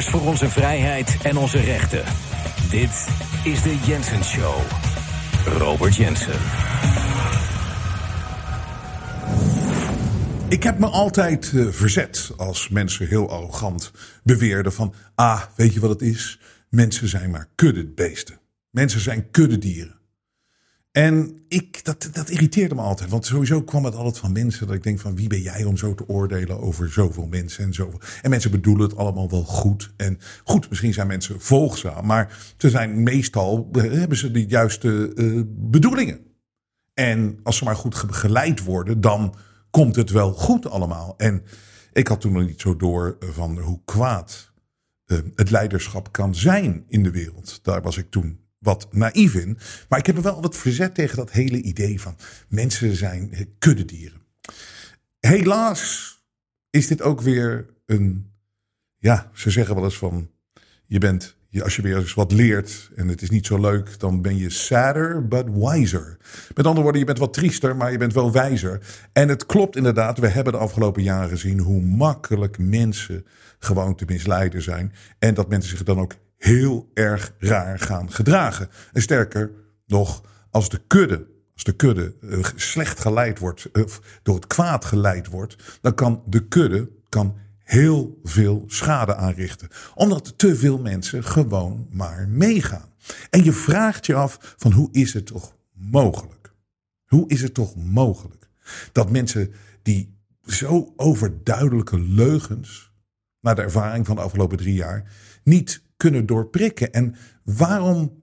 Voor onze vrijheid en onze rechten. Dit is de Jensen Show. Robert Jensen. Ik heb me altijd uh, verzet als mensen heel arrogant beweerden van... ah, weet je wat het is? Mensen zijn maar kuddebeesten. Mensen zijn kuddedieren. En ik, dat, dat irriteerde me altijd. Want sowieso kwam het altijd van mensen dat ik denk van wie ben jij om zo te oordelen over zoveel mensen en zoveel. En mensen bedoelen het allemaal wel goed. En goed, misschien zijn mensen volgzaam. Maar ze zijn meestal, eh, hebben ze de juiste uh, bedoelingen. En als ze maar goed geleid worden, dan komt het wel goed allemaal. En ik had toen nog niet zo door van hoe kwaad het leiderschap kan zijn in de wereld. Daar was ik toen wat naïef in. Maar ik heb er wel wat verzet tegen dat hele idee van mensen zijn kuddedieren. Helaas is dit ook weer een. Ja, ze zeggen wel eens van. Je bent, als je weer eens wat leert en het is niet zo leuk, dan ben je sadder but wiser. Met andere woorden, je bent wat triester, maar je bent wel wijzer. En het klopt inderdaad, we hebben de afgelopen jaren gezien hoe makkelijk mensen gewoon te misleiden zijn. En dat mensen zich dan ook heel erg raar gaan gedragen. En sterker nog, als de kudde, als de kudde uh, slecht geleid wordt, uh, door het kwaad geleid wordt, dan kan de kudde kan heel veel schade aanrichten. Omdat te veel mensen gewoon maar meegaan. En je vraagt je af van hoe is het toch mogelijk? Hoe is het toch mogelijk dat mensen die zo overduidelijke leugens, naar de ervaring van de afgelopen drie jaar, niet kunnen doorprikken. En waarom,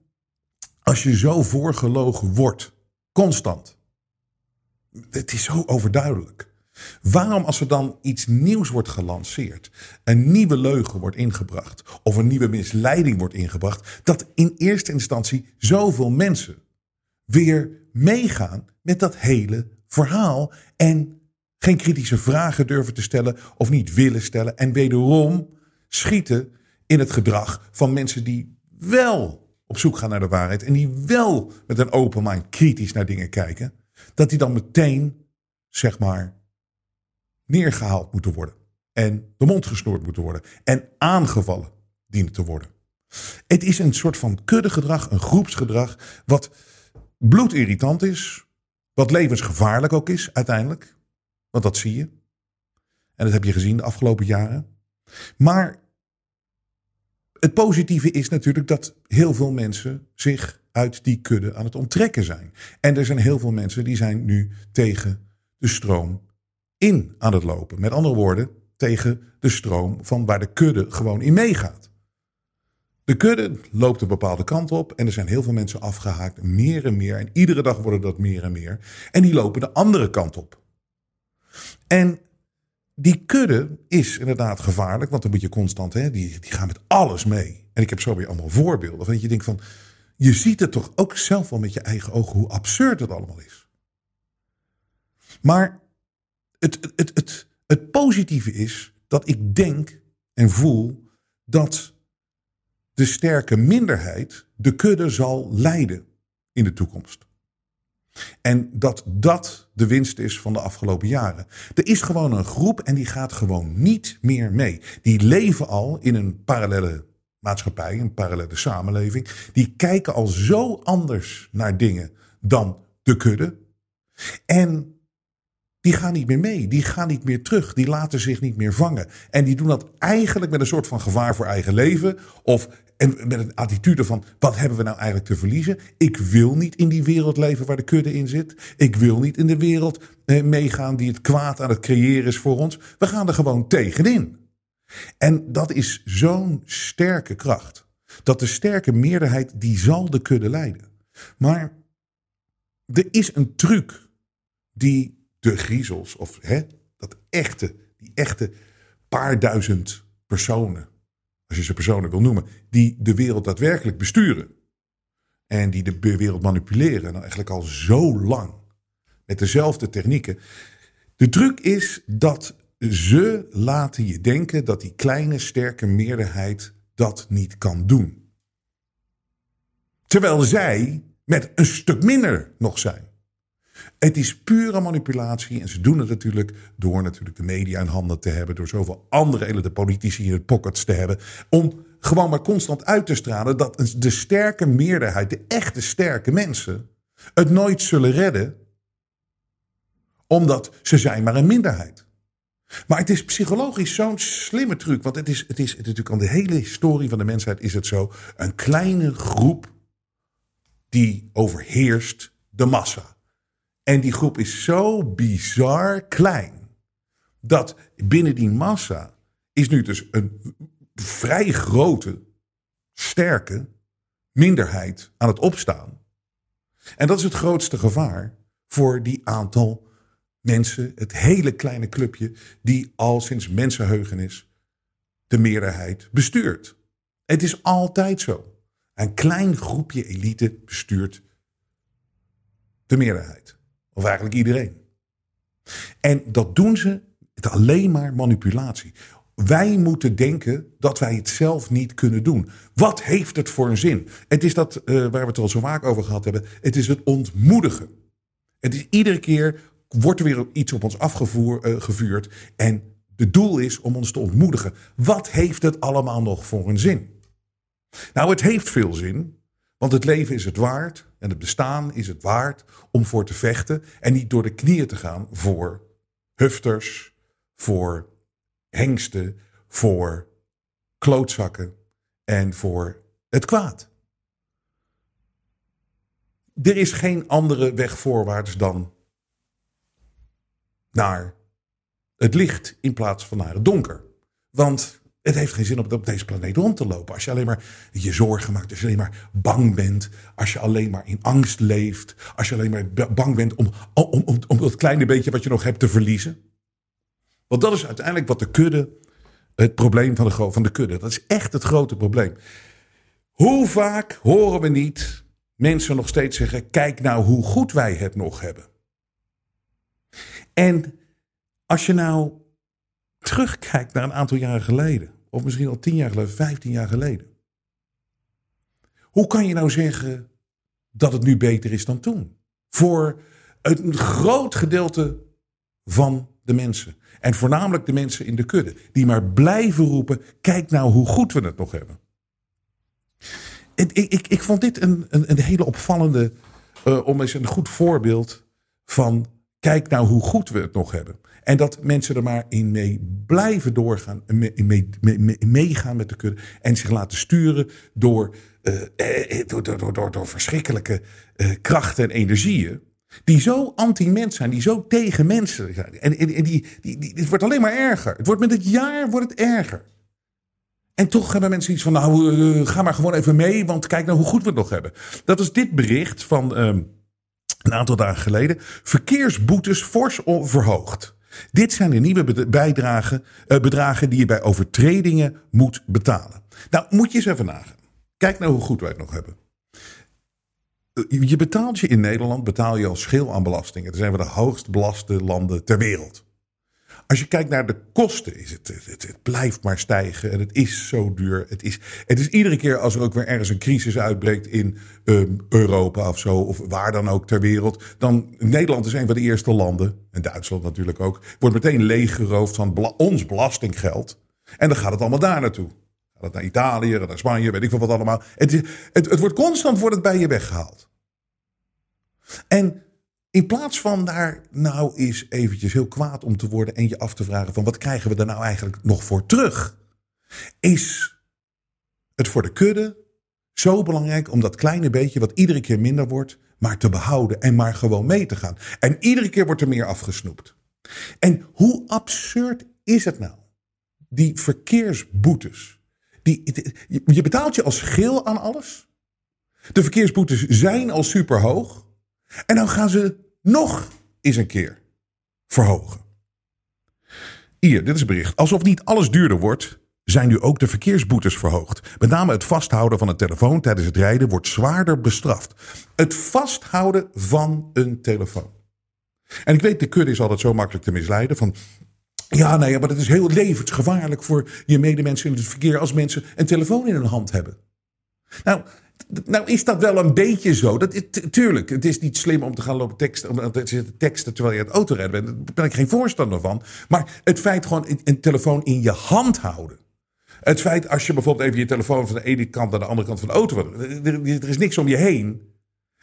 als je zo voorgelogen wordt, constant, het is zo overduidelijk. Waarom als er dan iets nieuws wordt gelanceerd, een nieuwe leugen wordt ingebracht of een nieuwe misleiding wordt ingebracht, dat in eerste instantie zoveel mensen weer meegaan met dat hele verhaal en geen kritische vragen durven te stellen of niet willen stellen en wederom schieten in het gedrag van mensen die wel op zoek gaan naar de waarheid en die wel met een open mind kritisch naar dingen kijken, dat die dan meteen, zeg maar, neergehaald moeten worden. En de mond gesnoerd moeten worden. En aangevallen dienen te worden. Het is een soort van kuddegedrag, een groepsgedrag, wat bloedirritant is, wat levensgevaarlijk ook is uiteindelijk. Want dat zie je. En dat heb je gezien de afgelopen jaren. Maar het positieve is natuurlijk dat heel veel mensen zich uit die kudde aan het onttrekken zijn. En er zijn heel veel mensen die zijn nu tegen de stroom in aan het lopen. Met andere woorden, tegen de stroom van waar de kudde gewoon in meegaat. De kudde loopt een bepaalde kant op en er zijn heel veel mensen afgehaakt, meer en meer. En iedere dag worden dat meer en meer. En die lopen de andere kant op. En die kudde is inderdaad gevaarlijk, want dan moet je constant, hè, die, die gaan met alles mee. En ik heb zo weer allemaal voorbeelden. Van je denkt van, je ziet het toch ook zelf wel met je eigen ogen hoe absurd het allemaal is. Maar het, het, het, het positieve is dat ik denk en voel dat de sterke minderheid de kudde zal leiden in de toekomst. En dat dat de winst is van de afgelopen jaren. Er is gewoon een groep en die gaat gewoon niet meer mee. Die leven al in een parallele maatschappij, een parallele samenleving. Die kijken al zo anders naar dingen dan de kudde. En die gaan niet meer mee, die gaan niet meer terug, die laten zich niet meer vangen. En die doen dat eigenlijk met een soort van gevaar voor eigen leven. Of en met een attitude van, wat hebben we nou eigenlijk te verliezen? Ik wil niet in die wereld leven waar de kudde in zit. Ik wil niet in de wereld eh, meegaan die het kwaad aan het creëren is voor ons. We gaan er gewoon tegenin. En dat is zo'n sterke kracht. Dat de sterke meerderheid, die zal de kudde leiden. Maar er is een truc die de griezels, of hè, dat echte, die echte paar duizend personen als je ze personen wil noemen, die de wereld daadwerkelijk besturen. En die de wereld manipuleren. Nou, eigenlijk al zo lang. Met dezelfde technieken. De truc is dat ze laten je denken dat die kleine, sterke meerderheid dat niet kan doen. Terwijl zij met een stuk minder nog zijn. Het is pure manipulatie en ze doen het natuurlijk door natuurlijk de media in handen te hebben, door zoveel andere de politici in het pockets te hebben, om gewoon maar constant uit te stralen dat de sterke meerderheid, de echte sterke mensen, het nooit zullen redden, omdat ze zijn maar een minderheid. Maar het is psychologisch zo'n slimme truc. Want het is, het is natuurlijk al de hele historie van de mensheid is het zo. Een kleine groep die overheerst de massa. En die groep is zo bizar klein. Dat binnen die massa is nu dus een vrij grote, sterke minderheid aan het opstaan. En dat is het grootste gevaar voor die aantal mensen, het hele kleine clubje, die al sinds mensenheugenis de meerderheid bestuurt. Het is altijd zo. Een klein groepje elite bestuurt de meerderheid. Of eigenlijk iedereen. En dat doen ze met alleen maar manipulatie. Wij moeten denken dat wij het zelf niet kunnen doen. Wat heeft het voor een zin? Het is dat uh, waar we het al zo vaak over gehad hebben. Het is het ontmoedigen. Het is iedere keer wordt er weer iets op ons afgevuurd. Uh, en het doel is om ons te ontmoedigen. Wat heeft het allemaal nog voor een zin? Nou, het heeft veel zin. Want het leven is het waard en het bestaan is het waard om voor te vechten en niet door de knieën te gaan voor hufters, voor hengsten, voor klootzakken en voor het kwaad. Er is geen andere weg voorwaarts dan naar het licht in plaats van naar het donker. Want het heeft geen zin om op deze planeet rond te lopen. Als je alleen maar je zorgen maakt, als je alleen maar bang bent, als je alleen maar in angst leeft, als je alleen maar bang bent om, om, om, om dat kleine beetje wat je nog hebt te verliezen. Want dat is uiteindelijk wat de kudde, het probleem van de, van de kudde, dat is echt het grote probleem. Hoe vaak horen we niet mensen nog steeds zeggen: kijk nou hoe goed wij het nog hebben. En als je nou terugkijkt naar een aantal jaren geleden, of misschien al tien jaar geleden, vijftien jaar geleden. Hoe kan je nou zeggen dat het nu beter is dan toen? Voor een groot gedeelte van de mensen. En voornamelijk de mensen in de kudde. Die maar blijven roepen: kijk nou hoe goed we het nog hebben. Ik, ik, ik vond dit een, een, een hele opvallende, uh, om eens een goed voorbeeld van kijk nou hoe goed we het nog hebben. En dat mensen er maar in mee blijven doorgaan, mee, mee, meegaan met de kudde. En zich laten sturen door, uh, door, door, door, door, verschrikkelijke krachten en energieën. Die zo anti-mens zijn, die zo tegen mensen zijn. En, en, die, die, het wordt alleen maar erger. Het wordt met het jaar wordt het erger. En toch hebben mensen iets van, nou, ga maar gewoon even mee, want kijk nou hoe goed we het nog hebben. Dat is dit bericht van een aantal dagen geleden. Verkeersboetes fors verhoogd. Dit zijn de nieuwe bijdragen, uh, bedragen die je bij overtredingen moet betalen. Nou, moet je eens even nagaan. Kijk nou hoe goed wij het nog hebben. Eh, je betaalt je in Nederland, betaal je al schil aan belastingen. Dan zijn we de hoogst belaste landen ter wereld. Als je kijkt naar de kosten, is het, het, het, blijft maar stijgen. En het is zo duur. Het is, het is iedere keer als er ook weer ergens een crisis uitbreekt in um, Europa of zo, of waar dan ook ter wereld. Dan Nederland is een van de eerste landen, en Duitsland natuurlijk ook, wordt meteen leeggeroofd van ons belastinggeld. En dan gaat het allemaal daar naartoe. Gaat het naar Italië, naar Spanje, weet ik veel wat allemaal. Het, het, het wordt constant wordt het bij je weggehaald. En in plaats van daar nou eens eventjes heel kwaad om te worden en je af te vragen van wat krijgen we er nou eigenlijk nog voor terug, is het voor de kudde zo belangrijk om dat kleine beetje wat iedere keer minder wordt, maar te behouden en maar gewoon mee te gaan. En iedere keer wordt er meer afgesnoept. En hoe absurd is het nou? Die verkeersboetes. Die, je betaalt je als geel aan alles. De verkeersboetes zijn al super hoog. En dan gaan ze nog eens een keer verhogen. Hier, dit is een bericht. Alsof niet alles duurder wordt, zijn nu ook de verkeersboetes verhoogd. Met name het vasthouden van een telefoon tijdens het rijden wordt zwaarder bestraft. Het vasthouden van een telefoon. En ik weet, de kudde is altijd zo makkelijk te misleiden. Van, ja, nee, maar het is heel levensgevaarlijk voor je medemensen in het verkeer als mensen een telefoon in hun hand hebben. Nou, Nou is dat wel een beetje zo. Dat is, tuurlijk, het is niet slim om te gaan lopen teksten, om te teksten terwijl je aan het autorijden bent. Daar ben ik geen voorstander van. Maar het feit gewoon een, telefoon in je hand houden. Het feit als je bijvoorbeeld even je telefoon van de ene kant naar de andere kant van de auto... Er is niks om je heen.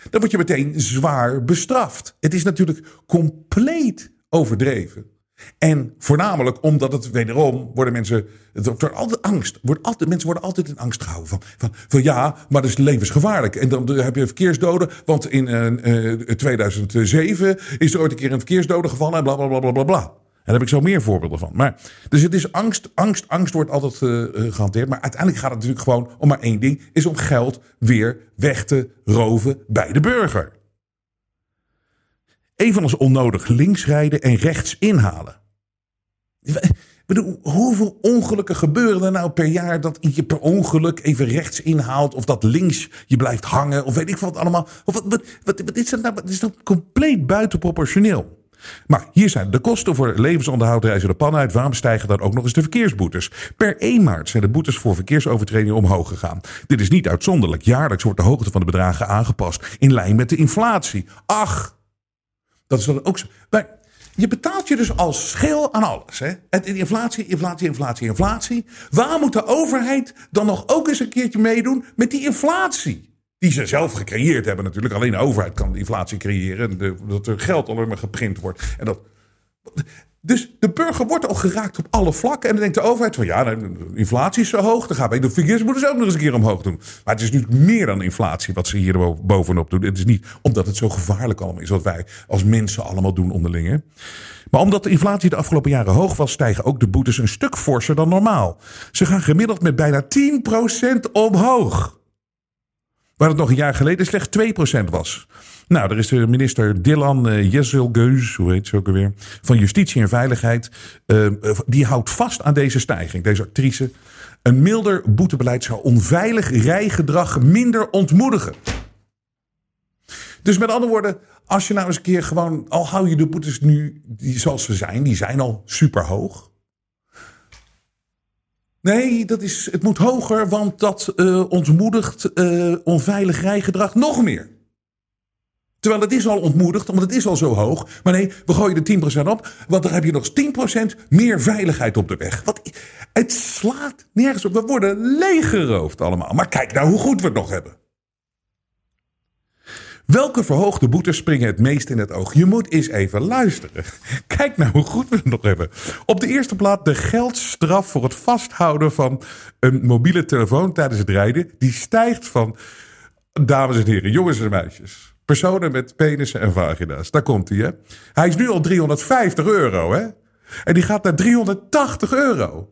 Dan word je meteen zwaar bestraft. Het is natuurlijk compleet overdreven. En voornamelijk omdat het wederom worden mensen. Het wordt altijd angst. Wordt altijd, mensen worden altijd in angst gehouden. Van, van, ja, maar dat is levensgevaarlijk. En dan heb je verkeersdoden. Want in uh, uh, 2007 is er ooit een keer een verkeersdode gevallen. En bla bla bla bla bla. En daar heb ik zo meer voorbeelden van. Maar, dus het is angst, angst, angst wordt altijd uh, gehanteerd. Maar uiteindelijk gaat het natuurlijk gewoon om maar één ding. Is om geld weer weg te roven bij de burger. Evenals onnodig links rijden en rechts inhalen. Ik bedoel, hoeveel ongelukken gebeuren er nou per jaar dat je per ongeluk even rechts inhaalt of dat links je blijft hangen of weet ik wat allemaal. Of wat, wat, wat, is dat nou? Wat is compleet buitenproportioneel? Maar hier zijn de kosten voor levensonderhoud reizen de pan uit. Waarom stijgen dan ook nog eens de verkeersboetes? Per 1 maart zijn de boetes voor verkeersovertredingen omhoog gegaan. Dit is niet uitzonderlijk. Jaarlijks wordt de hoogte van de bedragen aangepast in lijn met de inflatie. Ach, dat is dan ook zo. Maar je betaalt je dus als schil aan alles. Hè? inflatie, inflatie, inflatie, inflatie. Waar moet de overheid dan nog ook eens een keertje meedoen met die inflatie? Die ze zelf gecreëerd hebben natuurlijk. Alleen de overheid kan de inflatie creëren. dat er geld alleen maar geprint wordt. En dat, dus de burger wordt al geraakt op alle vlakken. En dan denkt de overheid van ja, inflatie is zo hoog. Dan gaan wij de verkeersboetes ook nog eens een keer omhoog doen. Maar het is natuurlijk meer dan inflatie wat ze hier bovenop doen. Het is niet omdat het zo gevaarlijk allemaal is wat wij als mensen allemaal doen onderling. Maar omdat de inflatie de afgelopen jaren hoog was, stijgen ook de boetes een stuk forser dan normaal. Ze gaan gemiddeld met bijna 10% omhoog. Waar het nog een jaar geleden slechts 2% was. Nou, er is de minister Dylan uh, Jezelgeus, hoe heet ze ook alweer, van Justitie en Veiligheid. Uh, die houdt vast aan deze stijging, deze actrice. Een milder boetebeleid zou onveilig rijgedrag minder ontmoedigen. Dus met andere woorden, als je nou eens een keer gewoon, al hou je de boetes nu die, zoals ze zijn, die zijn al super hoog. Nee, dat is, het moet hoger, want dat ontmoedigt onveilig rijgedrag nog meer. Terwijl het is al ontmoedigd, want het is al zo hoog. Maar nee, we gooien er 10% op, want dan heb je nog 10% meer veiligheid op de weg. Wat, het slaat nergens op. We worden leeggeroofd allemaal. Maar kijk nou hoe goed we het nog hebben. Welke verhoogde boetes springen het meest in het oog? Je moet eens even luisteren. Kijk nou hoe goed we het nog hebben. Op de eerste plaats de geldstraf voor het vasthouden van een mobiele telefoon tijdens het rijden. Die stijgt van, dames en heren, jongens en meisjes. Personen met penissen en vagina's. Daar komt hij, hè. Hij is nu al 350 euro, hè. En die gaat naar 380 euro.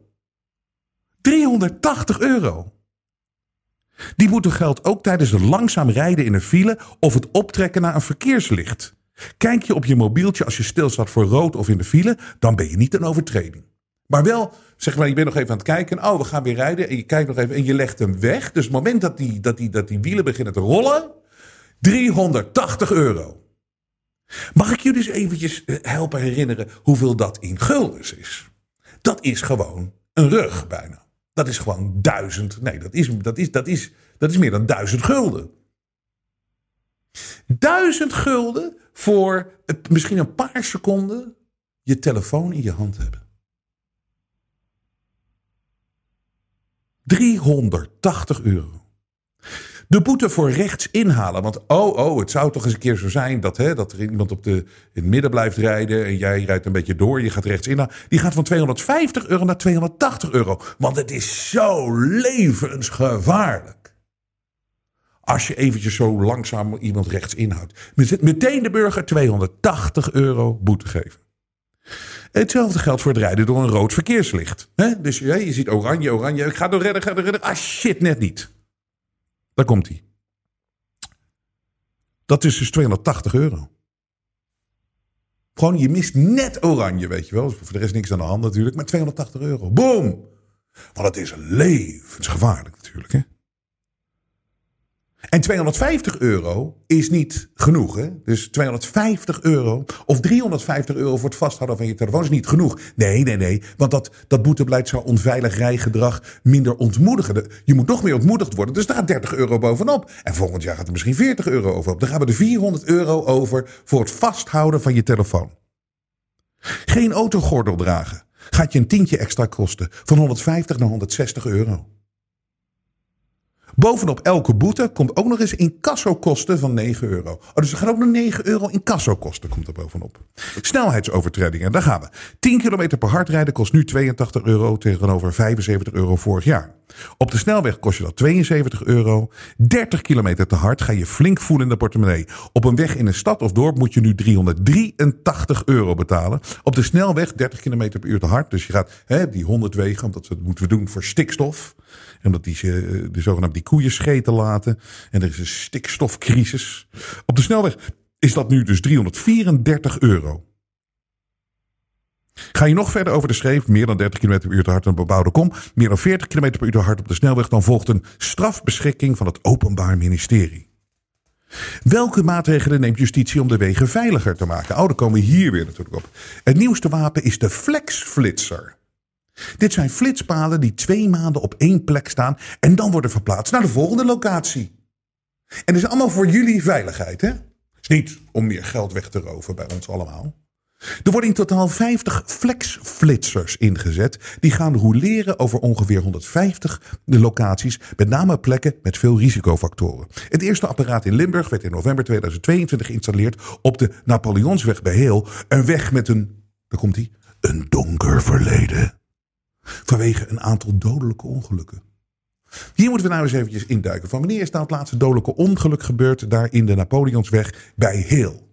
380 euro. Die moeten geld ook tijdens het langzaam rijden in een file of het optrekken naar een verkeerslicht. Kijk je op je mobieltje als je stilstaat voor rood of in de file, dan ben je niet een overtreding. Maar wel, zeg maar, je bent nog even aan het kijken. Oh, we gaan weer rijden. En je kijkt nog even en je legt hem weg. Dus het moment dat die, dat die, dat die wielen beginnen te rollen, 380 euro. Mag ik jullie eens eventjes eh, helpen herinneren hoeveel dat in guldens is? Dat is gewoon een rug bijna. Dat is gewoon duizend. Nee, dat is, dat is, dat is, dat is meer dan duizend gulden. Duizend gulden voor misschien een paar seconden je telefoon in je hand hebben. 380 euro. De boete voor rechts inhalen. Want oh, oh, het zou toch eens een keer zo zijn dat, hè, dat er iemand op de, in het midden blijft rijden. En jij rijdt een beetje door, je gaat rechts inhalen. Die gaat van 250 euro naar 280 euro. Want het is zo levensgevaarlijk. Als je eventjes zo langzaam iemand rechts inhoudt. Meteen de burger 280 euro boete geven. Hetzelfde geldt voor het rijden door een rood verkeerslicht. Dus ja, je ziet oranje, oranje. Ik ga door redden, ga door redden. Ah shit, net niet. Daar komt hij. Dat is dus 280 euro. Gewoon, je mist net oranje, weet je wel. Voor de rest niks aan de hand natuurlijk. Maar 280 euro. Boom! Want het is levensgevaarlijk natuurlijk. Hè? En 250 euro is niet genoeg. Hè? Dus 250 euro of 350 euro voor het vasthouden van je telefoon is niet genoeg. Nee, nee, nee. Want dat, dat boetebeleid zou onveilig rijgedrag minder ontmoedigen. Je moet nog meer ontmoedigd worden. Dus daar gaat 30 euro bovenop. En volgend jaar gaat er misschien 40 euro over op. Dan gaan we de 400 euro over voor het vasthouden van je telefoon. Geen autogordel dragen gaat je een tientje extra kosten. Van 150 naar 160 euro. Bovenop elke boete komt ook nog eens incassokosten van 9 euro. Oh, dus er gaat ook nog 9 euro incassokosten komt er bovenop. Snelheidsovertredingen, daar gaan we. 10 kilometer per hard rijden kost nu 82 euro tegenover 75 euro vorig jaar. Op de snelweg kost je dat 72 euro. 30 kilometer te hard ga je flink voelen in de portemonnee. Op een weg in een stad of dorp moet je nu 383 euro betalen. Op de snelweg 30 kilometer per uur te hard. Dus je gaat hè, die 100 wegen, omdat we het moeten doen voor stikstof. En omdat die, de zogenaamde die koeien scheten laten. En er is een stikstofcrisis. Op de snelweg is dat nu dus 334 euro. Ga je nog verder over de schreef, meer dan 30 km per uur te hard een bebouwde kom, meer dan 40 km per uur te hard op de snelweg, dan volgt een strafbeschikking van het Openbaar Ministerie. Welke maatregelen neemt justitie om de wegen veiliger te maken? Oh, dan komen we hier weer natuurlijk op. Het nieuwste wapen is de flexflitser. Dit zijn flitspalen die twee maanden op één plek staan en dan worden verplaatst naar de volgende locatie. En dat is allemaal voor jullie veiligheid, hè? Het is niet om meer geld weg te roven bij ons allemaal. Er worden in totaal 50 flexflitsers ingezet. Die gaan roleren over ongeveer 150 locaties, met name plekken met veel risicofactoren. Het eerste apparaat in Limburg werd in november 2022 geïnstalleerd op de Napoleonsweg bij Heel. Een weg met een, daar komt hij, een donker verleden. Vanwege een aantal dodelijke ongelukken. Hier moeten we nou eens eventjes induiken. Van wanneer is nou het laatste dodelijke ongeluk gebeurd daar in de Napoleonsweg bij Heel?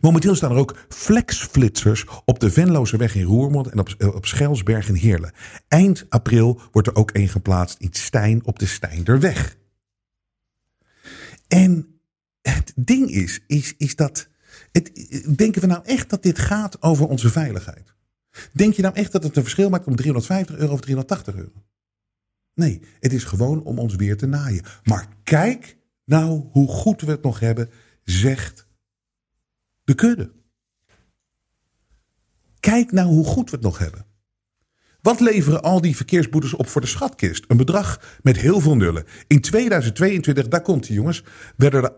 Momenteel staan er ook flexflitsers op de Venlozerweg in Roermond en op, op Schelsberg in Heerlen. Eind april wordt er ook een geplaatst in Stijn op de Steinderweg. En het ding is, is, is dat. Het, denken we nou echt dat dit gaat over onze veiligheid? Denk je nou echt dat het een verschil maakt om 350 euro of 380 euro? Nee, het is gewoon om ons weer te naaien. Maar kijk nou hoe goed we het nog hebben, zegt de. Kijk nou hoe goed we het nog hebben. Wat leveren al die verkeersboetes op voor de schatkist? Een bedrag met heel veel nullen. In 2022, daar komt hij jongens, werden er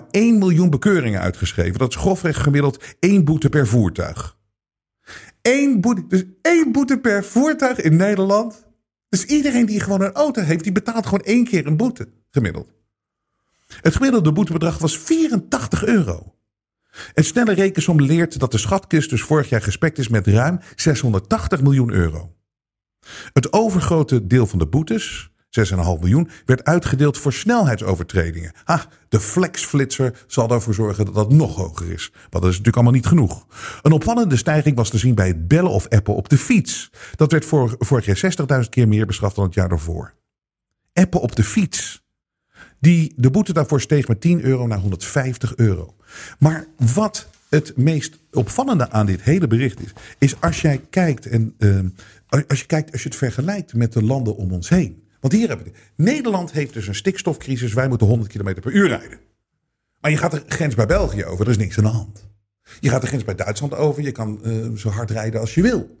8,1 miljoen bekeuringen uitgeschreven. Dat is grofweg gemiddeld één boete per voertuig. Eén boete, dus één boete per voertuig in Nederland. Dus iedereen die gewoon een auto heeft, die betaalt gewoon één keer een boete, gemiddeld. Het gemiddelde boetebedrag was 84 euro. Een snelle rekensom leert dat de schatkist dus vorig jaar gespekt is met ruim 680 miljoen euro. Het overgrote deel van de boetes, 6,5 miljoen, werd uitgedeeld voor snelheidsovertredingen. Ah, de flexflitser zal ervoor zorgen dat dat nog hoger is. Maar dat is natuurlijk allemaal niet genoeg. Een opvallende stijging was te zien bij het bellen of appen op de fiets. Dat werd vorig jaar 60.000 keer meer bestraft dan het jaar daarvoor. Appen op de fiets. Die, de boete daarvoor steeg met 10 euro naar 150 euro. Maar wat het meest opvallende aan dit hele bericht is, is als jij kijkt en uh, als je kijkt, als je het vergelijkt met de landen om ons heen. Want hier hebben we het. Nederland heeft dus een stikstofcrisis. Wij moeten 100 km per uur rijden. Maar je gaat de grens bij België over, er is niks aan de hand. Je gaat de grens bij Duitsland over, je kan uh, zo hard rijden als je wil.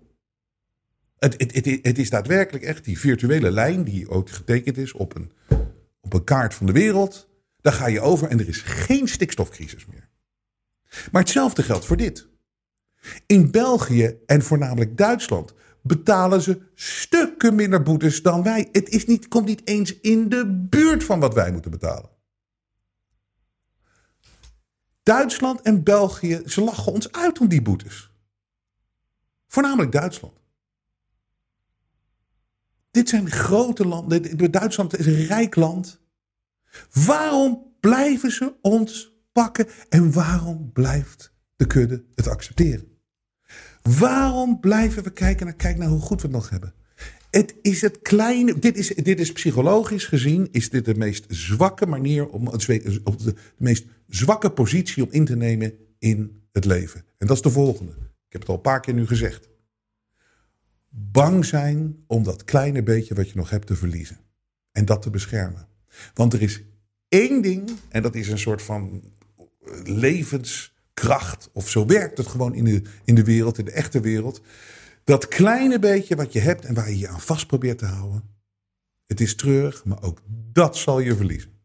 Het, het, het, is daadwerkelijk echt die virtuele lijn die ook getekend is op een, op een kaart van de wereld. Daar ga je over en er is geen stikstofcrisis meer. Maar hetzelfde geldt voor dit. In België en voornamelijk Duitsland betalen ze stukken minder boetes dan wij. Het is niet, komt niet eens in de buurt van wat wij moeten betalen. Duitsland en België, ze lachen ons uit om die boetes. Voornamelijk Duitsland. Dit zijn grote landen. Duitsland is een rijk land. Waarom blijven ze ons pakken en waarom blijft de kudde het accepteren? Waarom blijven we kijken naar, kijk naar hoe goed we het nog hebben? Het is het kleine, dit is, dit is psychologisch gezien, is dit de meest zwakke manier om, de, meest zwakke positie om in te nemen in het leven. En dat is de volgende. Ik heb het al een paar keer nu gezegd. Bang zijn om dat kleine beetje wat je nog hebt te verliezen. En dat te beschermen. Want er is één ding, en dat is een soort van levenskracht, of zo werkt het gewoon in de, in de wereld, in de echte wereld. Dat kleine beetje wat je hebt en waar je je aan vast probeert te houden. Het is treurig, maar ook dat zal je verliezen.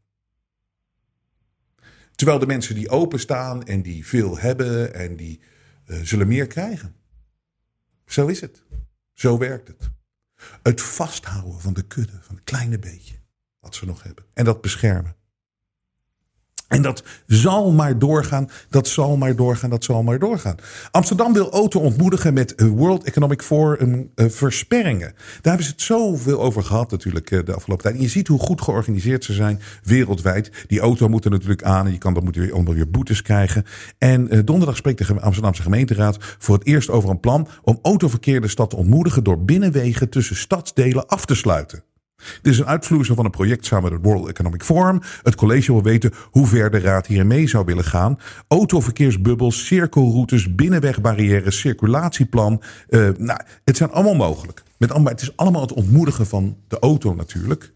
Terwijl de mensen die openstaan en die veel hebben en die uh, zullen meer krijgen. Zo is het. Zo werkt het. Het vasthouden van de kudde, van het kleine beetje wat ze nog hebben. En dat beschermen. En dat zal maar doorgaan, dat zal maar doorgaan, dat zal maar doorgaan. Amsterdam wil auto ontmoedigen met World Economic Forum uh, versperringen. Daar hebben ze het zoveel over gehad natuurlijk uh, de afgelopen tijd. En je ziet hoe goed georganiseerd ze zijn wereldwijd. Die auto moet er natuurlijk aan en je kan dan moet je allemaal weer boetes krijgen. En uh, donderdag spreekt de Amsterdamse gemeenteraad voor het eerst over een plan om autoverkeer de stad te ontmoedigen door binnenwegen tussen stadsdelen af te sluiten. Dit is een uitvloeisel van een project samen met het World Economic Forum. Het college wil weten hoe ver de raad hierin mee zou willen gaan. Autoverkeersbubbels, cirkelroutes, binnenwegbarrières, circulatieplan. Uh, nou, het zijn allemaal mogelijk. Met het is allemaal het ontmoedigen van de auto natuurlijk.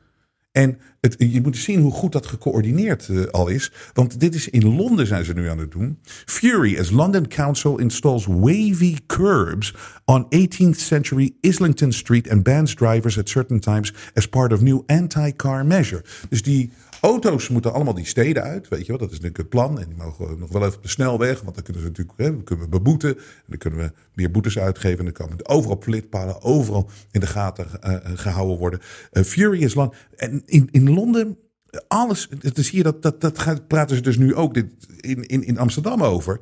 En het, je moet zien hoe goed dat gecoördineerd uh, al is. Want dit is in Londen zijn ze nu aan het doen. Fury as London Council installs wavy curbs on 18th century Islington Street and bans drivers at certain times as part of new anti-car measure. Dus die auto's moeten allemaal die steden uit, weet je wel. Dat is natuurlijk het plan. En die mogen nog wel even op de snelweg, want dan kunnen ze natuurlijk hè, kunnen we beboeten. En dan kunnen we meer boetes uitgeven. En dan komen overal flitpalen, overal in de gaten uh, gehouden worden. Fury is lang. En in, in Londen alles, zie je dat, dat, dat gaat, praten ze dus nu ook dit, in, in, in Amsterdam over.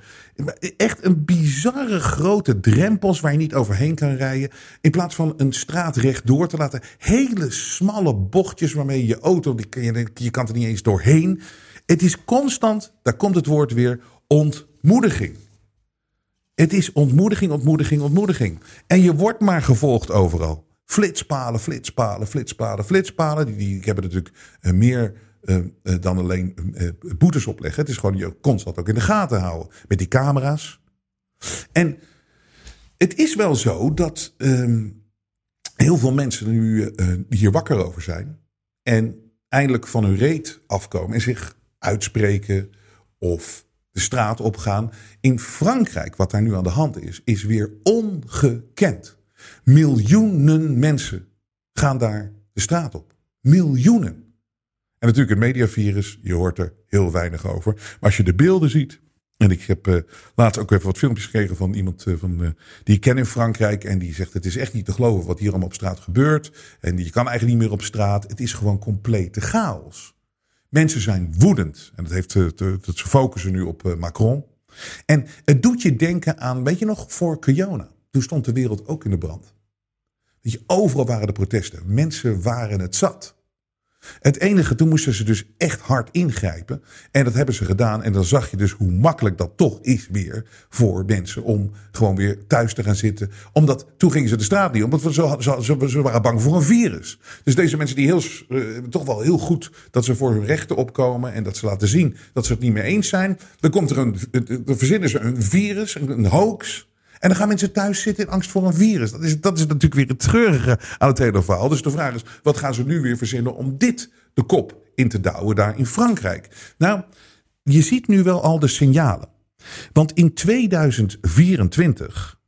Echt een bizarre grote drempels waar je niet overheen kan rijden. In plaats van een straat rechtdoor te laten. Hele smalle bochtjes waarmee je auto, die, je, je kan er niet eens doorheen. Het is constant, daar komt het woord weer, ontmoediging. Het is ontmoediging, ontmoediging, ontmoediging. En je wordt maar gevolgd overal. Flitspalen, flitspalen, flitspalen, flitspalen. Die, die hebben natuurlijk uh, meer uh, uh, dan alleen boetes opleggen. Het is gewoon je constant ook in de gaten houden met die camera's. En het is wel zo dat um, heel veel mensen nu hier wakker over zijn. En eindelijk van hun reet afkomen en zich uitspreken of de straat opgaan. In Frankrijk, wat daar nu aan de hand is, is weer ongekend. Miljoenen mensen gaan daar de straat op. Miljoenen. En natuurlijk het mediavirus, je hoort er heel weinig over. Maar als je de beelden ziet. En ik heb uh, laatst ook even wat filmpjes gekregen van iemand uh, van, uh, die ik ken in Frankrijk. En die zegt: Het is echt niet te geloven wat hier allemaal op straat gebeurt. En je kan eigenlijk niet meer op straat. Het is gewoon complete chaos. Mensen zijn woedend. En dat heeft, dat ze focussen nu op Macron. En het doet je denken aan, weet je nog, voor Kiona. Toen stond de wereld ook in de brand. Weet je, overal waren de protesten. Mensen waren het zat. Het enige, toen moesten ze dus echt hard ingrijpen. En dat hebben ze gedaan. En dan zag je dus hoe makkelijk dat toch is weer voor mensen om gewoon weer thuis te gaan zitten. Omdat toen gingen ze de straat niet, omdat ze, ze, waren bang voor een virus. Dus deze mensen die heel, uh, toch wel heel goed dat ze voor hun rechten opkomen en dat ze laten zien dat ze het niet meer eens zijn. Dan komt er een, dan verzinnen ze een virus, een hoax. En dan gaan mensen thuis zitten in angst voor een virus. Dat is, dat is natuurlijk weer het treurige aan het hele verhaal. Dus de vraag is, wat gaan ze nu weer verzinnen om dit de kop in te douwen daar in Frankrijk? Nou, je ziet nu wel al de signalen. Want in 2024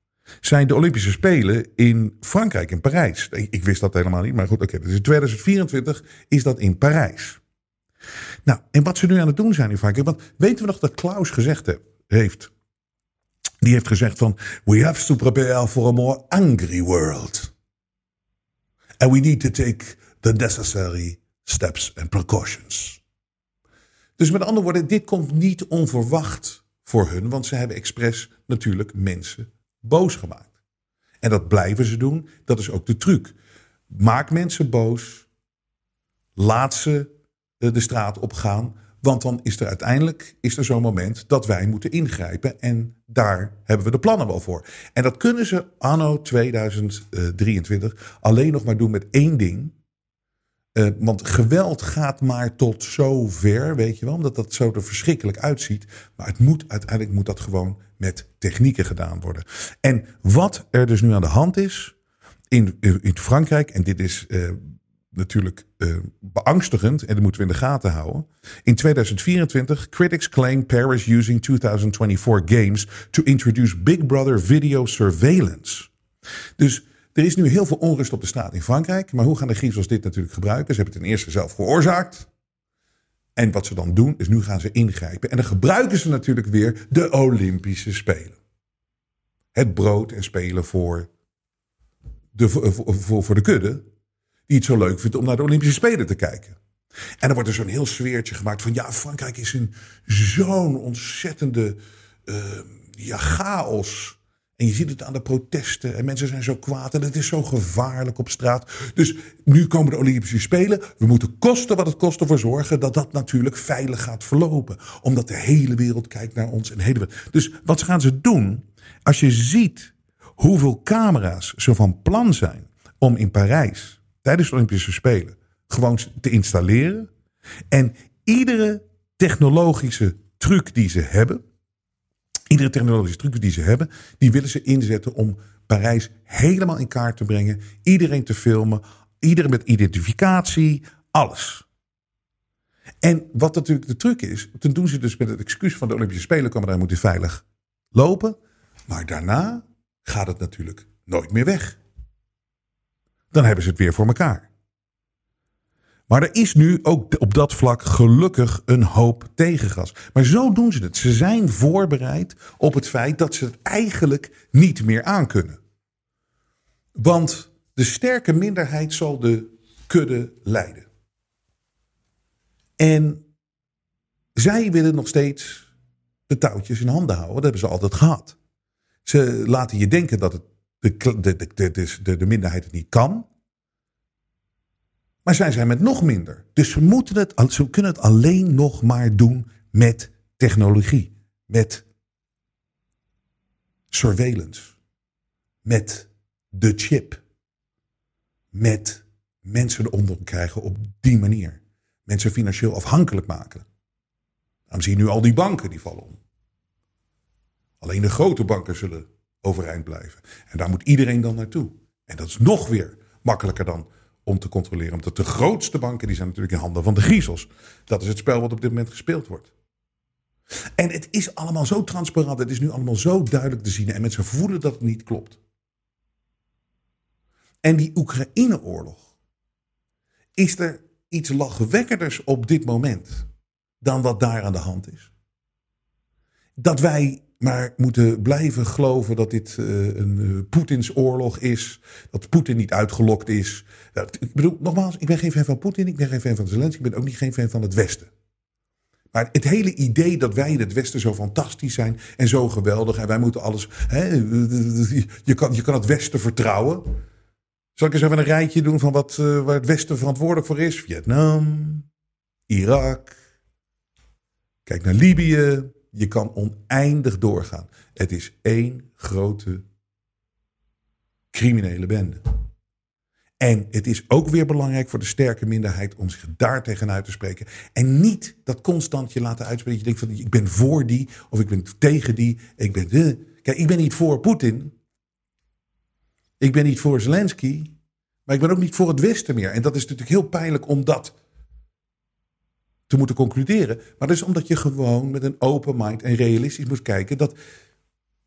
zijn de Olympische Spelen in Frankrijk, in Parijs. Ik wist dat helemaal niet, maar goed, oké. Dus in 2024 is dat in Parijs. Nou, en wat ze nu aan het doen zijn in Frankrijk. Want weten we nog dat Klaus gezegd heeft die heeft gezegd van, we have to prepare for a more angry world. And we need to take the necessary steps and precautions. Dus met andere woorden, dit komt niet onverwacht voor hun, want ze hebben expres natuurlijk mensen boos gemaakt. En dat blijven ze doen, dat is ook de truc. Maak mensen boos, laat ze de straat opgaan, want dan is er uiteindelijk is er zo'n moment dat wij moeten ingrijpen. En daar hebben we de plannen wel voor. En dat kunnen ze anno 2023 alleen nog maar doen met één ding. Uh, want geweld gaat maar tot zover, weet je wel, omdat dat zo er verschrikkelijk uitziet. Maar het moet, uiteindelijk moet dat gewoon met technieken gedaan worden. En wat er dus nu aan de hand is in, in Frankrijk, en dit is uh, natuurlijk uh, beangstigend en dat moeten we in de gaten houden. In 2024, critics claim Paris using 2024 games to introduce Big Brother video surveillance. Dus er is nu heel veel onrust op de straat in Frankrijk. Maar hoe gaan de Griezels dit natuurlijk gebruiken? Ze hebben het ten eerste zelf veroorzaakt. En wat ze dan doen, is nu gaan ze ingrijpen. En dan gebruiken ze natuurlijk weer de Olympische Spelen. Het brood en spelen voor de, voor, voor de kudde. Die het zo leuk vindt om naar de Olympische Spelen te kijken. En dan wordt er zo'n heel sfeertje gemaakt van ja, Frankrijk is in zo'n ontzettende ja, chaos. En je ziet het aan de protesten. En mensen zijn zo kwaad. En het is zo gevaarlijk op straat. Dus nu komen de Olympische Spelen. We moeten kosten wat het kost ervoor zorgen dat dat natuurlijk veilig gaat verlopen. Omdat de hele wereld kijkt naar ons. En hele... Dus wat gaan ze doen? Als je ziet hoeveel camera's zo van plan zijn om in Parijs tijdens de Olympische Spelen gewoon te installeren. En iedere technologische truc die ze hebben, Iedere technologische truc die ze hebben, die willen ze inzetten om Parijs helemaal in kaart te brengen. Iedereen te filmen, iedereen met identificatie, alles. En wat natuurlijk de truc is, toen doen ze dus met het excuus van de Olympische Spelen, komen daar moeten veilig lopen. Maar daarna gaat het natuurlijk nooit meer weg. Dan hebben ze het weer voor elkaar. Maar er is nu ook op dat vlak gelukkig een hoop tegengas. Maar zo doen ze het. Ze zijn voorbereid op het feit dat ze het eigenlijk niet meer aankunnen. Want de sterke minderheid zal de kudde leiden. En zij willen nog steeds de touwtjes in handen houden. Dat hebben ze altijd gehad. Ze laten je denken dat het de, de, de, de, de minderheid het niet kan. Maar zij zijn met nog minder. Dus ze, moeten het, ze kunnen het alleen nog maar doen met technologie. Met surveillance. Met de chip. Met mensen eronder krijgen op die manier. Mensen financieel afhankelijk maken. Daarom zie je nu al die banken die vallen om. Alleen de grote banken zullen overeind blijven. En daar moet iedereen dan naartoe. En dat is nog weer makkelijker dan om te controleren. Omdat de grootste banken die zijn natuurlijk in handen van de griezels. Dat is het spel wat op dit moment gespeeld wordt. En het is allemaal zo transparant. Het is nu allemaal zo duidelijk te zien. En mensen voelen dat het niet klopt. En die Oekraïne-oorlog. Is er iets lachwekkerders op dit moment dan wat daar aan de hand is? Dat wij maar moeten blijven geloven dat dit uh, een uh, Poetins oorlog is. Dat Poetin niet uitgelokt is. Ik bedoel, nogmaals, ik ben geen fan van Poetin. Ik ben geen fan van Zelensky. Ik ben ook niet geen fan van het Westen. Maar het hele idee dat wij in het Westen zo fantastisch zijn en zo geweldig. En wij moeten alles. Hè, je, kan, je kan het Westen vertrouwen. Zal ik eens even een rijtje doen van wat, waar het Westen verantwoordelijk voor is? Vietnam, Irak. Kijk naar Libië. Je kan oneindig doorgaan. Het is één grote criminele bende. En het is ook weer belangrijk voor de sterke minderheid om zich daar tegenuit te spreken. En niet dat constant je laten uitspreken. Je denkt van ik ben voor die of ik ben tegen die. Ik ben de. Kijk, ik ben niet voor Poetin. Ik ben niet voor Zelensky. Maar ik ben ook niet voor het Westen meer. En dat is natuurlijk heel pijnlijk om dat te moeten concluderen. Maar dat is omdat je gewoon met een open mind en realistisch moet kijken dat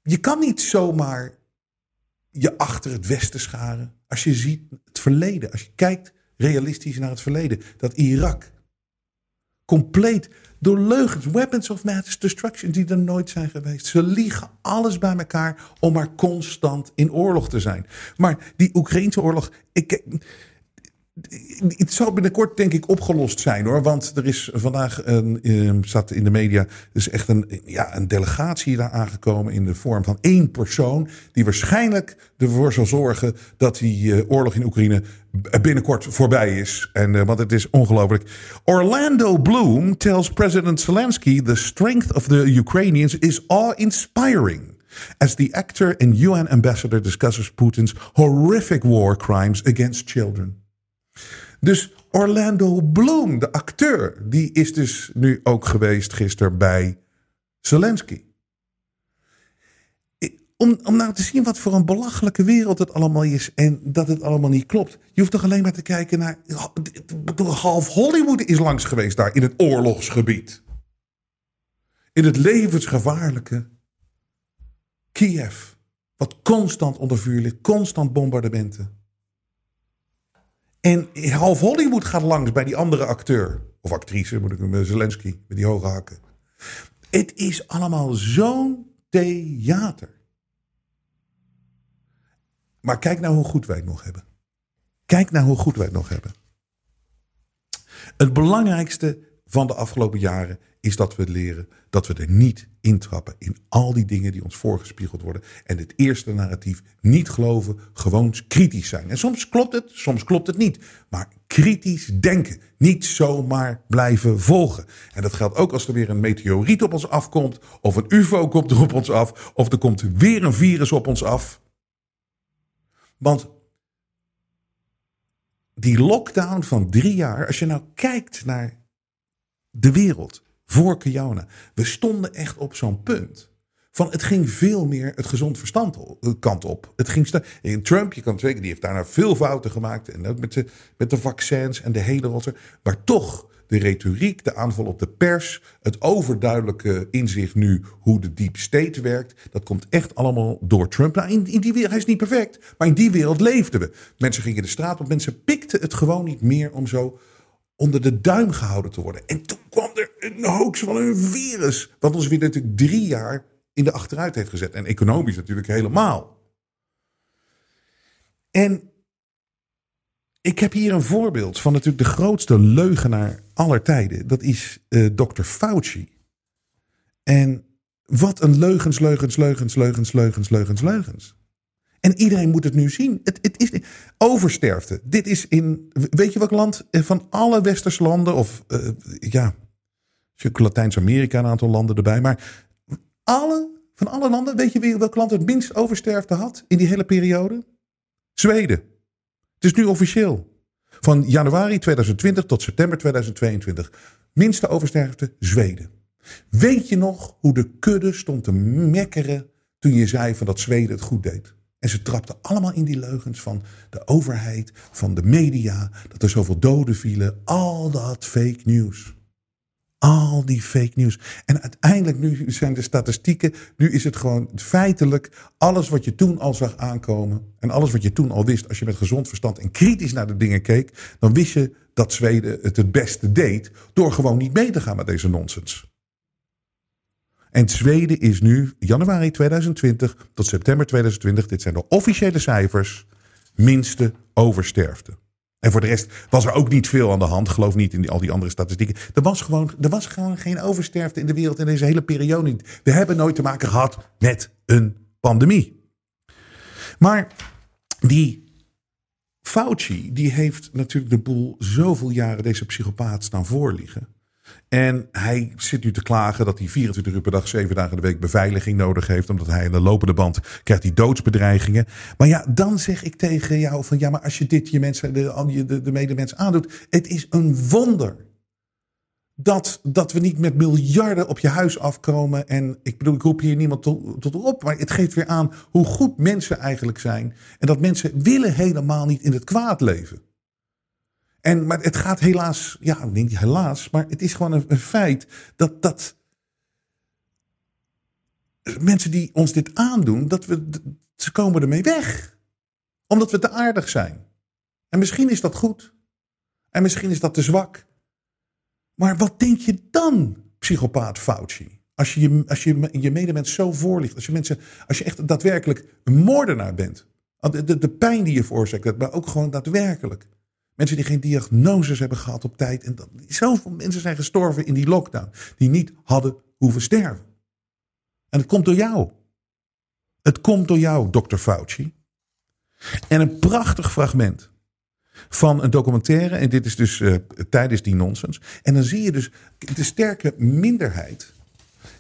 je kan niet zomaar je achter het Westen scharen. Als je ziet het verleden, als je kijkt realistisch naar het verleden, dat Irak compleet door leugens, weapons of mass destruction die er nooit zijn geweest. Ze liegen alles bij elkaar om maar constant in oorlog te zijn. Maar die Oekraïnse oorlog, ik, het zal binnenkort denk ik opgelost zijn hoor. Want er is vandaag, een, ehm, in de media, is echt een, ja, een delegatie daar aangekomen in de vorm van één persoon. Die waarschijnlijk ervoor zal zorgen dat die uh, oorlog in Oekraïne binnenkort voorbij is. En, uh, want het is ongelooflijk. Orlando Bloom tells President Zelensky the strength of the Ukrainians is awe-inspiring. As the actor and UN ambassador discusses Putin's horrific war crimes against children. Dus Orlando Bloom, de acteur, die is dus nu ook geweest gisteren bij Zelensky. om, om nou te zien wat voor een belachelijke wereld het allemaal is en dat het allemaal niet klopt. Je hoeft toch alleen maar te kijken naar. Half Hollywood is langs geweest daar in het oorlogsgebied. In het levensgevaarlijke Kiev. Wat constant onder vuur ligt, constant bombardementen. En half Hollywood gaat langs bij die andere acteur. Of actrice, moet ik hem, Zelensky, met die hoge hakken. Het is allemaal zo'n theater. Maar kijk nou hoe goed wij het nog hebben. Kijk nou hoe goed wij het nog hebben. Het belangrijkste van de afgelopen jaren is dat we leren dat we er niet intrappen in al die dingen die ons voorgespiegeld worden. En het eerste narratief niet geloven, gewoon kritisch zijn. En soms klopt het, soms klopt het niet. Maar kritisch denken, niet zomaar blijven volgen. En dat geldt ook als er weer een meteoriet op ons afkomt, of een UFO komt er op ons af, of er komt weer een virus op ons af. Want die lockdown van drie jaar, als je nou kijkt naar de wereld voor Kiona, we stonden echt op zo'n punt. Van het ging veel meer het gezond verstand eh, kant op. Het ging in Trump, je kan het zeggen, die heeft daarna veel fouten gemaakt. En ook met de, met de vaccins en de hele rotte. Maar toch, de retoriek, de aanval op de pers, het overduidelijke inzicht nu hoe de deep state werkt, dat komt echt allemaal door Trump. Nou, in die wereld, hij is niet perfect, maar in die wereld leefden we. Mensen gingen de straat op, mensen pikten het gewoon niet meer om zo onder de duim gehouden te worden. En toen kwam er een hoax van een virus, wat ons weer natuurlijk drie jaar in de achteruit heeft gezet. En economisch natuurlijk helemaal. En ik heb hier een voorbeeld van natuurlijk de grootste leugenaar aller tijden. Dat is uh, Dr. Fauci. En wat een leugens, leugens, leugens, leugens, leugens, leugens, leugens. En iedereen moet het nu zien. Het, het is oversterfte. Dit is in, weet je welk land eh, van alle westerse landen, of uh, ja, Latijns-Amerika een aantal landen erbij, maar alle, van alle landen, weet je welk land het minst oversterfte had in die hele periode? Zweden. Het is nu officieel. Van januari 2020 tot september 2022. Minste oversterfte Zweden. Weet je nog hoe de kudde stond te mekkeren toen je zei van dat Zweden het goed deed? En ze trapten allemaal in die leugens van de overheid, van de media, dat er zoveel doden vielen. Al dat fake news. Al die fake news. En uiteindelijk nu zijn de statistieken, nu is het gewoon feitelijk alles wat je toen al zag aankomen en alles wat je toen al wist, als je met gezond verstand en kritisch naar de dingen keek, dan wist je dat Zweden het het beste deed door gewoon niet mee te gaan met deze nonsens. En Zweden is nu januari 2020 tot september 2020, dit zijn de officiële cijfers, minste oversterfte. En voor de rest was er ook niet veel aan de hand. Geloof niet in al die andere statistieken. Er was, gewoon, er was gewoon geen oversterfte in de wereld in deze hele periode. We hebben nooit te maken gehad met een pandemie. Maar die Fauci, die heeft natuurlijk de boel zoveel jaren deze psychopaat staan voorliggen. En hij zit nu te klagen dat hij 24 uur per dag, 7 dagen de week beveiliging nodig heeft. Omdat hij aan de lopende band krijgt hij doodsbedreigingen. Maar ja, dan zeg ik tegen jou van ja, maar als je dit je mensen, de, de, de medemens aandoet. Het is een wonder dat, dat we niet met miljarden op je huis afkomen. En ik bedoel, ik roep hier niemand tot op. Maar het geeft weer aan hoe goed mensen eigenlijk zijn. En dat mensen willen helemaal niet in het kwaad leven. En, maar het gaat helaas, ja, niet helaas, maar het is gewoon een, feit dat, dat mensen die ons dit aandoen, dat we, ze komen ermee weg. Omdat we te aardig zijn. En misschien is dat goed. En misschien is dat te zwak. Maar wat denk je dan, psychopaat Fauci? Als je je, als je, je medemens zo voorligt. Als je, mensen, als je echt daadwerkelijk een moordenaar bent. De, de, de pijn die je veroorzaakt, maar ook gewoon daadwerkelijk. Mensen die geen diagnoses hebben gehad op tijd. En dat, zoveel mensen zijn gestorven in die lockdown. Die niet hadden hoeven sterven. En het komt door jou. Het komt door jou, dokter Fauci. En een prachtig fragment van een documentaire. En dit is dus uh, tijdens die nonsens. En dan zie je dus de sterke minderheid.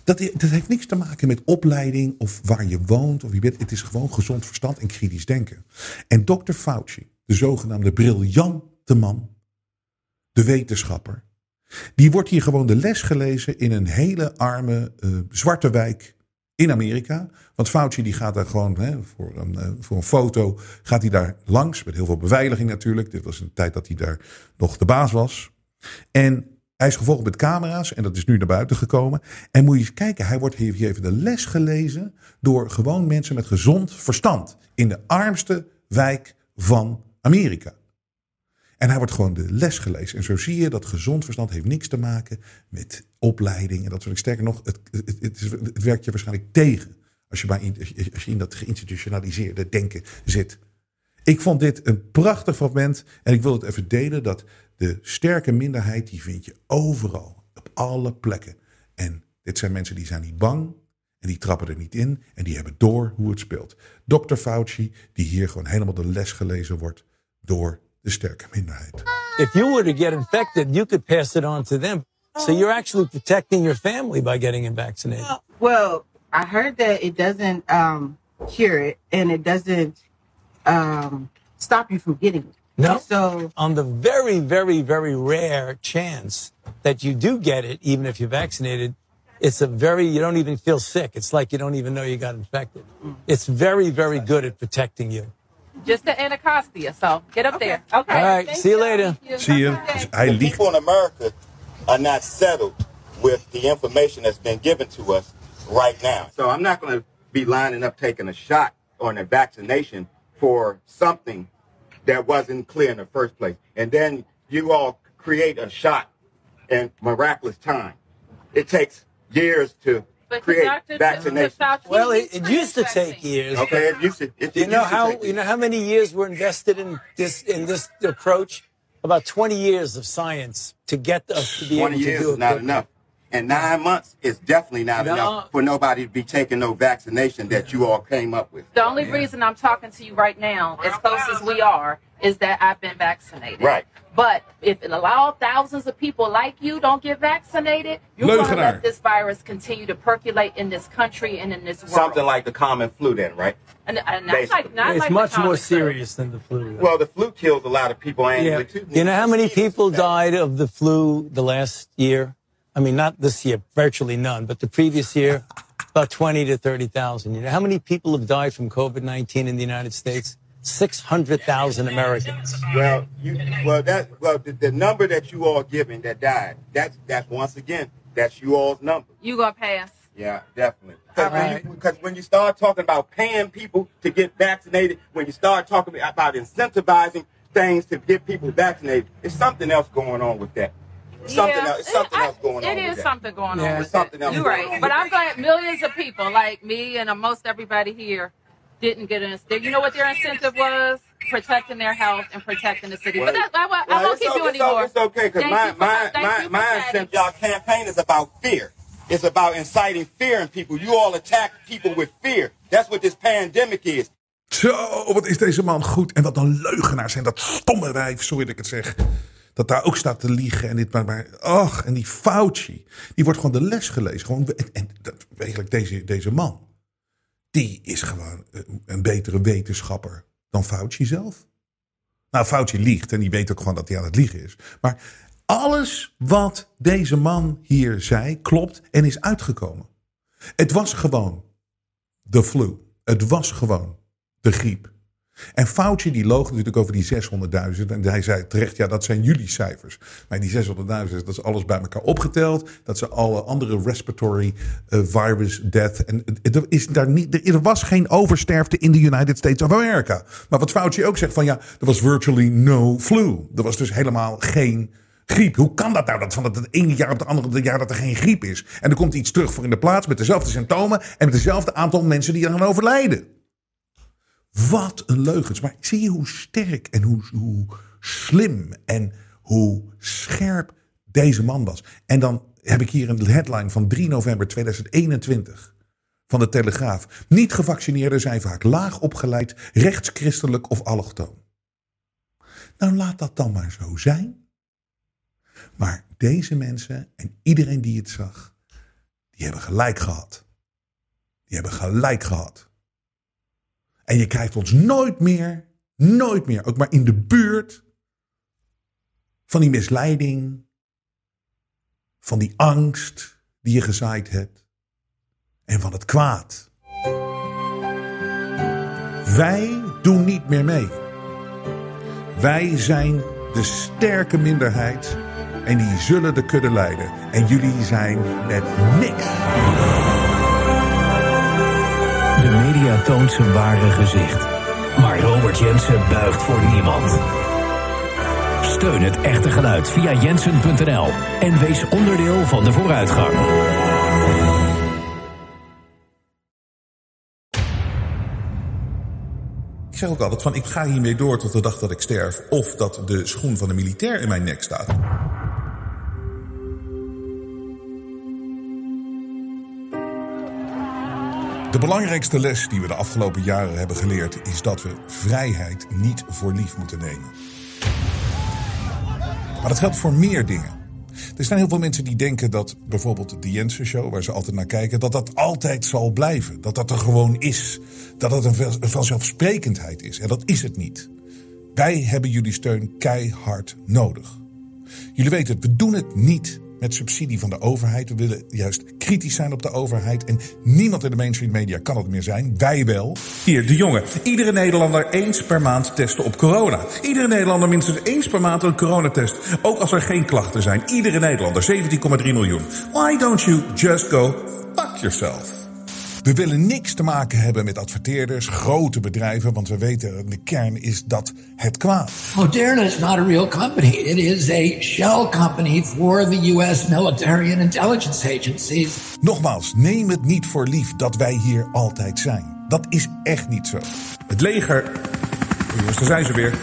Dat, dat heeft niks te maken met opleiding of waar je woont of wie bent. Het is gewoon gezond verstand en kritisch denken. En dokter Fauci, de zogenaamde briljant de man, de wetenschapper. Die wordt hier gewoon de les gelezen in een hele arme uh, zwarte wijk in Amerika. Want Fauci die gaat daar gewoon hè, voor, een, eh, voor een foto, gaat hij daar langs. Met heel veel beveiliging natuurlijk. Dit was een tijd dat hij daar nog de baas was. En hij is gevolgd met camera's en dat is nu naar buiten gekomen. En moet je eens kijken, hij wordt hier even de les gelezen door gewoon mensen met gezond verstand. In de armste wijk van Amerika. En hij wordt gewoon de les gelezen. En zo zie je dat gezond verstand heeft niks te maken met opleiding en dat soort dingen. Sterker nog, het, het, het, het werkt je waarschijnlijk tegen als je, bij, als je in dat geïnstitutionaliseerde denken zit. Ik vond dit een prachtig fragment en ik wil het even delen dat de sterke minderheid die vind je overal, op alle plekken. En dit zijn mensen die zijn niet bang en die trappen er niet in en die hebben door hoe het speelt. Dr. Fauci, die hier gewoon helemaal de les gelezen wordt door de sterke minderheid. If you were to get infected, you could pass it on to them. So you're actually protecting your family by getting vaccinated. Well, I heard that it doesn't um, cure it and it doesn't um, stop you from getting it. No. So On the very, very, very rare chance that you do get it, even if you're vaccinated, it's a very, you don't even feel sick. It's like you don't even know you got infected. It's very, very good at protecting you. Just the Anacostia. So get up there. Okay. All right. See you later. Zie je? Dus hij liegt. People in America are not settled with the information that's been given to us right now. So I'm not going to be lining up taking a shot or a vaccination for something that wasn't clear in the first place. And then you all create a shot in miraculous time. It takes years to But create Dr. vaccination. Fauci, Well, it, it used to take years. Okay, it used to. It, You know how you know how many years were invested in this in this approach? About 20 years of science to get us to be able to do it. 20 years do is it. not enough. And nine months is definitely not No. enough for nobody to be taking no vaccination that you all came up with. The only reason I'm talking to you right now, as close as we are, is that I've been vaccinated. Right. But if it allow thousands of people like you don't get vaccinated, you're going to let this virus continue to percolate in this country and in this world. Something like the common flu, then, right? and, and not like, not It's like much more common flu. serious than the flu. Well, the flu kills a lot of people yeah. annually too. You know how many people died of the flu the last year? I mean, not this year, virtually none, but the previous year, about 20 to 30,000. You know how many people have died from COVID 19 in the United States? 600,000 Americans. Well, you, well, that, well, the, the number that you all giving that died, that's, that's once again, that's you all's number. You going to pass. Yeah, definitely. Because when, Alright. you- 'cause when you start talking about paying people to get vaccinated, when you start talking about incentivizing things to get people vaccinated, it's something else going on with that. Something Yeah, else. It's something it- else going It on. is with that. something going Yeah. on with something it. else You're right. on. But I'm glad millions of people like me and most everybody here didn't get an incentive. You know what their incentive was? Protecting their health and protecting the city. but that, I, won't- I won't it's keep o- you it's o- anymore. It's okay because Thank my my my you for my chatting. since y'all campaign is about fear. It's about inciting fear in people. You all attack people with fear. That's what this pandemic is. Zo, wat is deze man goed. En wat een leugenaar zijn. Dat stomme wijf, sorry dat ik het zeg. Dat daar ook staat te liegen. En dit maar, maar ach, en die Fauci. Die wordt gewoon de les gelezen. Gewoon, en, eigenlijk deze, deze man. Die is gewoon een, een betere wetenschapper dan Fauci zelf. Nou, Fauci liegt en die weet ook gewoon dat hij aan het liegen is. Maar alles wat deze man hier zei klopt en is uitgekomen. Het was gewoon de flu. Het was gewoon de griep. En Fauci die loog natuurlijk over die 600.000. En hij zei terecht, ja dat zijn jullie cijfers. Maar die 600.000, dat is alles bij elkaar opgeteld. Dat ze alle andere respiratory eh, virus death. En er, is daar niet, er was geen oversterfte in de United States of America. Maar wat Fauci ook zegt van ja, er was virtually no flu. Er was dus helemaal geen griep. Hoe kan dat nou? Dat van het ene jaar op het andere jaar dat er geen griep is. En er komt iets terug voor in de plaats met dezelfde symptomen. En met dezelfde aantal mensen die eraan overlijden. Wat een leugens. Maar zie je hoe sterk en hoe, hoe slim en hoe scherp deze man was. En dan heb ik hier een headline van 3 november 2021 van de Telegraaf. Niet gevaccineerden zijn vaak laag opgeleid, rechtschristelijk of allochtoon. Nou, laat dat dan maar zo zijn. Maar deze mensen en iedereen die het zag, die hebben gelijk gehad. Die hebben gelijk gehad. En je krijgt ons nooit meer, nooit meer, ook maar in de buurt van die misleiding, van die angst die je gezaaid hebt. en van het kwaad. Wij doen niet meer mee. Wij zijn de sterke minderheid en die zullen de kudde leiden. En jullie zijn met niks. De media toont zijn ware gezicht. Maar Robert Jensen buigt voor niemand. Steun het echte geluid via jensen.nl en wees onderdeel van de vooruitgang. Ik zeg ook altijd van ik ga hiermee door tot de dag dat ik sterf. Of dat de schoen van de militair in mijn nek staat. De belangrijkste les die we de afgelopen jaren hebben geleerd is dat we vrijheid niet voor lief moeten nemen. Maar dat geldt voor meer dingen. Er zijn heel veel mensen die denken dat bijvoorbeeld de Jensen Show, waar ze altijd naar kijken, dat dat altijd zal blijven. Dat dat er gewoon is. Dat het een vanzelfsprekendheid is. En dat is het niet. Wij hebben jullie steun keihard nodig. Jullie weten het, we doen het niet met subsidie van de overheid. We willen juist kritisch zijn op de overheid. En niemand in de mainstream media kan het meer zijn. Wij wel. Hier, de jongen. Iedere Nederlander eens per maand testen op corona. Iedere Nederlander minstens eens per maand een coronatest. Ook als er geen klachten zijn. Iedere Nederlander, 17,3 miljoen. Why don't you just go fuck yourself? We willen niks te maken hebben met adverteerders, grote bedrijven, want we weten de kern is dat het kwaad. Moderna is not a real company. It is a shell company for the US military and intelligence agencies. Nogmaals, neem het niet voor lief dat wij hier altijd zijn. Dat is echt niet zo. Het leger. Jongens, daar zijn ze weer.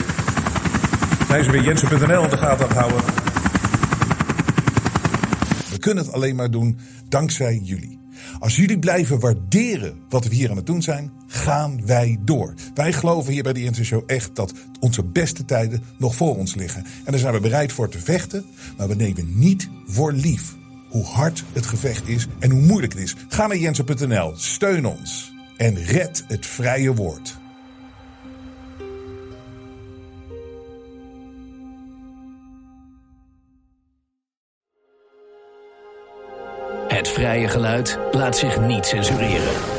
Zijn ze weer Jensen.nl in de gaten aan het houden. We kunnen het alleen maar doen dankzij jullie. Als jullie blijven waarderen wat we hier aan het doen zijn, gaan wij door. Wij geloven hier bij de Inter Show echt dat onze beste tijden nog voor ons liggen. En daar zijn we bereid voor te vechten, maar we nemen niet voor lief hoe hard het gevecht is en hoe moeilijk het is. Ga naar jensen.nl, steun ons en red het vrije woord. Het vrije geluid laat zich niet censureren.